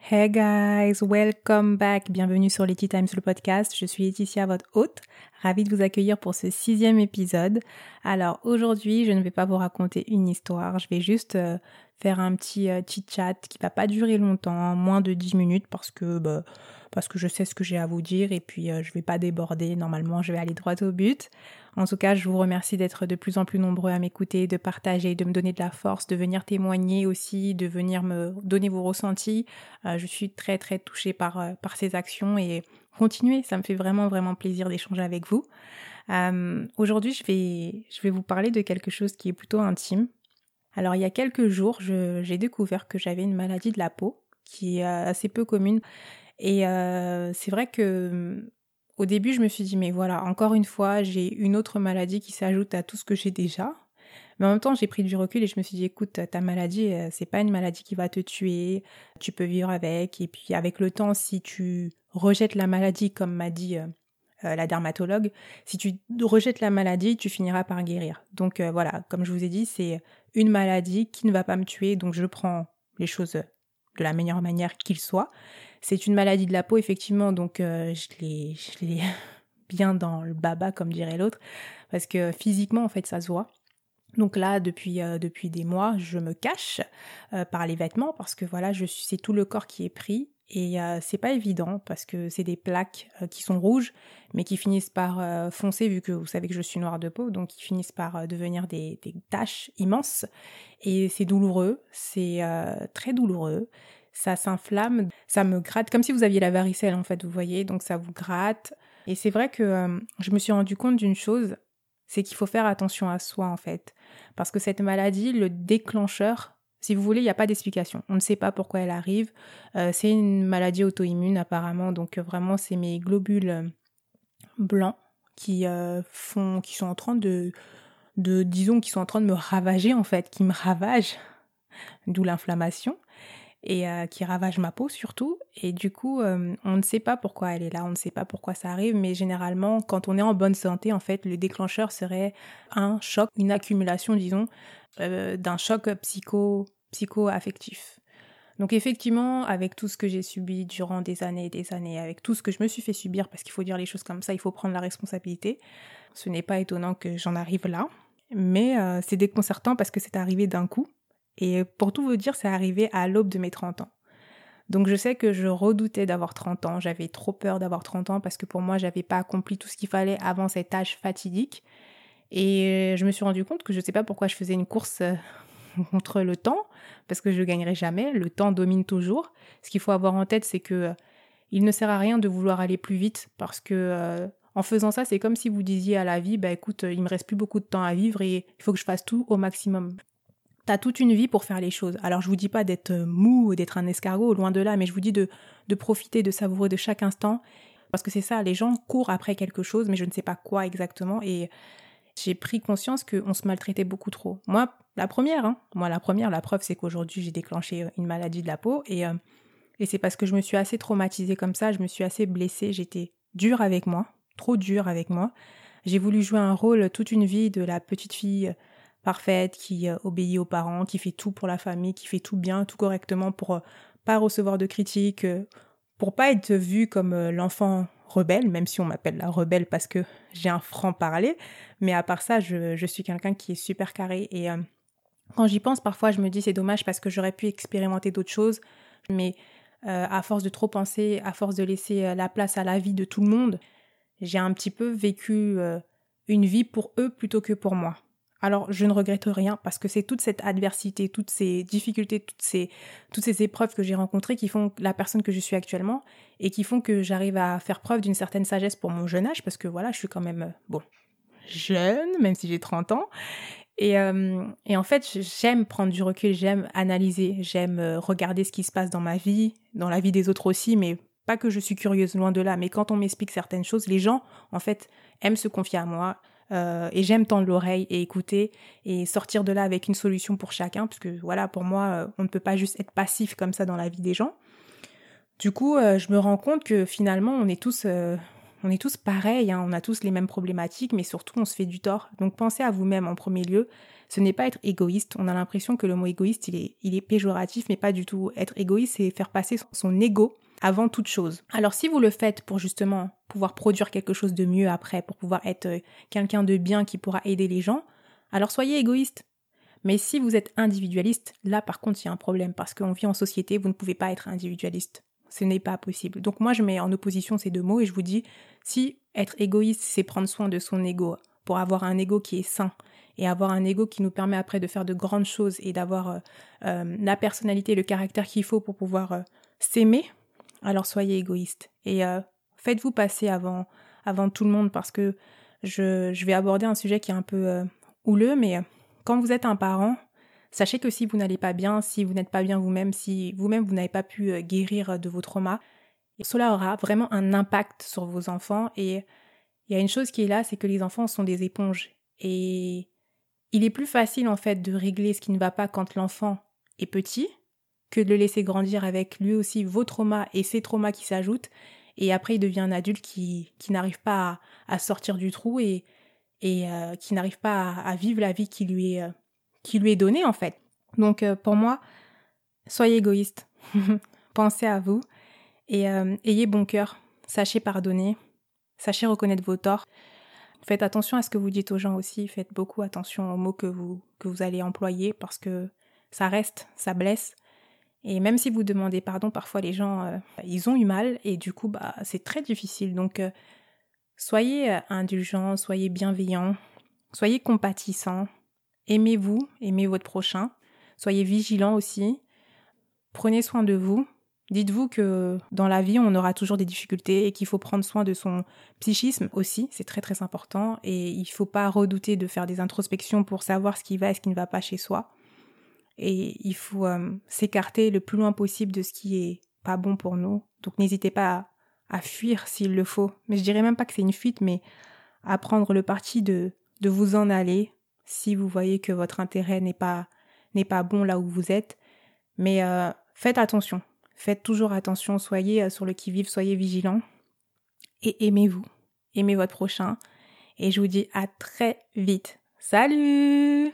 Hey guys, welcome back. Bienvenue sur Letty Times le podcast. Je suis Laetitia, votre hôte. Ravie de vous accueillir pour ce sixième épisode. Alors aujourd'hui, je ne vais pas vous raconter une histoire. Je vais juste euh, faire un petit euh, chit-chat qui va pas durer longtemps, moins de 10 minutes parce que bah, parce que je sais ce que j'ai à vous dire et puis euh, je vais pas déborder. Normalement, je vais aller droit au but. En tout cas, je vous remercie d'être de plus en plus nombreux à m'écouter, de partager, de me donner de la force, de venir témoigner aussi, de venir me donner vos ressentis. Euh, je suis très très touchée par ces actions et continuez, ça me fait vraiment vraiment plaisir d'échanger avec vous. Euh, Aujourd'hui, je vais, vous parler de quelque chose qui est plutôt intime. Alors, il y a quelques jours, j'ai découvert que j'avais une maladie de la peau qui est assez peu commune. Et euh, c'est vrai que au début, je me suis dit, mais voilà, encore une fois, j'ai une autre maladie qui s'ajoute à tout ce que j'ai déjà. Mais en même temps, j'ai pris du recul et je me suis dit, écoute, ta maladie, euh, c'est pas une maladie qui va te tuer. Tu peux vivre avec. Et puis, avec le temps, si tu rejettes la maladie, comme m'a dit euh, euh, la dermatologue, si tu rejettes la maladie, tu finiras par guérir. Donc voilà, comme je vous ai dit, c'est une maladie qui ne va pas me tuer. Donc je prends les choses de la meilleure manière qu'il soit. C'est une maladie de la peau, effectivement, donc je l'ai bien dans le baba, comme dirait l'autre, parce que physiquement, en fait, ça se voit. Donc là, depuis, euh, depuis des mois, je me cache euh, par les vêtements parce que voilà, je c'est tout le corps qui est pris et c'est pas évident parce que c'est des plaques qui sont rouges mais qui finissent par foncer vu que vous savez que je suis noire de peau, donc qui finissent par devenir des, taches immenses et c'est douloureux, c'est très douloureux. Ça s'inflamme, ça me gratte, comme si vous aviez la varicelle en fait, vous voyez, donc ça vous gratte. Et c'est vrai que euh, je me suis rendu compte d'une chose, c'est qu'il faut faire attention à soi en fait. Parce que cette maladie, le déclencheur, si vous voulez, il n'y a pas d'explication. On ne sait pas pourquoi elle arrive. Euh, c'est une maladie auto-immune apparemment, donc euh, vraiment c'est mes globules blancs qui font, qui sont en train de, de, disons, qui sont en train de me ravager en fait, qui me ravagent, d'où l'inflammation et euh, qui ravage ma peau surtout. Et du coup, euh, on ne sait pas pourquoi elle est là, on ne sait pas pourquoi ça arrive, mais généralement, quand on est en bonne santé, en fait, le déclencheur serait un choc, une accumulation, disons, euh, d'un choc psycho, psycho-affectif. Donc effectivement, avec tout ce que j'ai subi durant des années et des années, avec tout ce que je me suis fait subir, parce qu'il faut dire les choses comme ça, il faut prendre la responsabilité, ce n'est pas étonnant que j'en arrive là. Mais c'est déconcertant parce que c'est arrivé d'un coup et pour tout vous dire, c'est arrivé à l'aube de mes 30 ans. Donc je sais que je redoutais d'avoir 30 ans, j'avais trop peur d'avoir 30 ans parce que pour moi, j'avais pas accompli tout ce qu'il fallait avant cet âge fatidique. Et je me suis rendu compte que je ne sais pas pourquoi je faisais une course euh, contre le temps, parce que je ne gagnerai jamais, le temps domine toujours. Ce qu'il faut avoir en tête, c'est que euh, il ne sert à rien de vouloir aller plus vite, parce que euh, en faisant ça, c'est comme si vous disiez à la vie, bah écoute, il me reste plus beaucoup de temps à vivre et il faut que je fasse tout au maximum. T'as toute une vie pour faire les choses. Alors je vous dis pas d'être euh, mou, d'être un escargot, loin de là, mais je vous dis de, profiter, de savourer de chaque instant. Parce que c'est ça, les gens courent après quelque chose, mais je ne sais pas quoi exactement. Et j'ai pris conscience qu'on se maltraitait beaucoup trop. Moi, la première, hein, moi la première, la preuve c'est qu'aujourd'hui j'ai déclenché euh, une maladie de la peau et, euh, et c'est parce que je me suis assez traumatisée comme ça, je me suis assez blessée, j'étais dure avec moi, trop dure avec moi. J'ai voulu jouer un rôle toute une vie de la petite fille parfaite, qui euh, obéit aux parents, qui fait tout pour la famille, qui fait tout bien, tout correctement pour euh, pas recevoir de critiques, euh, pour pas être vue comme l'enfant rebelle, même si on m'appelle la rebelle parce que j'ai un franc parler. Mais à part ça, je, je suis quelqu'un qui est super carré. Et quand j'y pense, parfois, je me dis c'est dommage parce que j'aurais pu expérimenter d'autres choses. Mais à force de trop penser, à force de laisser la place à la vie de tout le monde, j'ai un petit peu vécu une vie pour eux plutôt que pour moi. Alors je ne regrette rien parce que c'est toute cette adversité, toutes ces difficultés, toutes ces, toutes ces épreuves que j'ai rencontrées qui font la personne que je suis actuellement et qui font que j'arrive à faire preuve d'une certaine sagesse pour mon jeune âge parce que voilà, je suis quand même, euh, bon, jeune, même si j'ai 30 ans. Et, euh, et en fait, j'aime prendre du recul, j'aime analyser, j'aime euh, regarder ce qui se passe dans ma vie, dans la vie des autres aussi, mais pas que je suis curieuse, loin de là, mais quand on m'explique certaines choses, les gens, en fait, aiment se confier à moi, euh, et j'aime tendre l'oreille et écouter et sortir de là avec une solution pour chacun, parce que voilà, pour moi, euh, on ne peut pas juste être passif comme ça dans la vie des gens. Du coup, euh, je me rends compte que finalement, on est tous on est tous pareils, hein, on a tous les mêmes problématiques, mais surtout on se fait du tort. Donc pensez à vous-même en premier lieu. Ce n'est pas être égoïste. On a l'impression que le mot égoïste, il est, il est péjoratif, mais pas du tout. Être égoïste, c'est faire passer son ego avant toute chose. Alors si vous le faites pour justement pouvoir produire quelque chose de mieux après, pour pouvoir être euh, quelqu'un de bien qui pourra aider les gens, alors soyez égoïste. Mais si vous êtes individualiste, là par contre il y a un problème parce qu'on vit en société, vous ne pouvez pas être individualiste. Ce n'est pas possible. Donc moi je mets en opposition ces deux mots et je vous dis, si être égoïste c'est prendre soin de son ego pour avoir un ego qui est sain et avoir un ego qui nous permet après de faire de grandes choses et d'avoir euh, euh, la personnalité, le caractère qu'il faut pour pouvoir s'aimer, alors soyez égoïste. Et faites-vous passer avant, avant tout le monde parce que je, je vais aborder un sujet qui est un peu euh, houleux, mais euh, quand vous êtes un parent, sachez que si vous n'allez pas bien, si vous n'êtes pas bien vous-même, si vous-même vous, n'avez pas pu guérir de vos traumas, cela aura vraiment un impact sur vos enfants. Et il y a une chose qui est là, c'est que les enfants sont des éponges. Et il est plus facile en fait de régler ce qui ne va pas quand l'enfant est petit que de le laisser grandir avec lui aussi vos traumas et ses traumas qui s'ajoutent. Et après, il devient un adulte qui, qui n'arrive pas à, sortir du trou et, et euh, qui n'arrive pas à, vivre la vie qui lui est, euh, qui lui est donnée, en fait. Donc, euh, pour moi, soyez égoïste. Pensez à vous et ayez bon cœur. Sachez pardonner. Sachez reconnaître vos torts. Faites attention à ce que vous dites aux gens aussi. Faites beaucoup attention aux mots que vous, que vous allez employer parce que ça reste, ça blesse. Et même si vous demandez pardon, parfois les gens, euh, ils ont eu mal et du coup, bah, c'est très difficile. Donc, euh, soyez euh, indulgents, soyez bienveillants, soyez compatissants, aimez-vous, aimez votre prochain, soyez vigilants aussi, prenez soin de vous. Dites-vous que dans la vie, on aura toujours des difficultés et qu'il faut prendre soin de son psychisme aussi, c'est très très important. Et il ne faut pas redouter de faire des introspections pour savoir ce qui va et ce qui ne va pas chez soi et il faut euh, s'écarter le plus loin possible de ce qui est pas bon pour nous. Donc n'hésitez pas à, fuir s'il le faut. Mais je dirais même pas que c'est une fuite, mais à prendre le parti de, de vous en aller si vous voyez que votre intérêt n'est pas n'est pas bon là où vous êtes. Mais euh, faites attention. Faites toujours attention. Soyez euh, sur le qui-vive, soyez vigilants. Et aimez-vous. Aimez votre prochain. Et je vous dis à très vite. Salut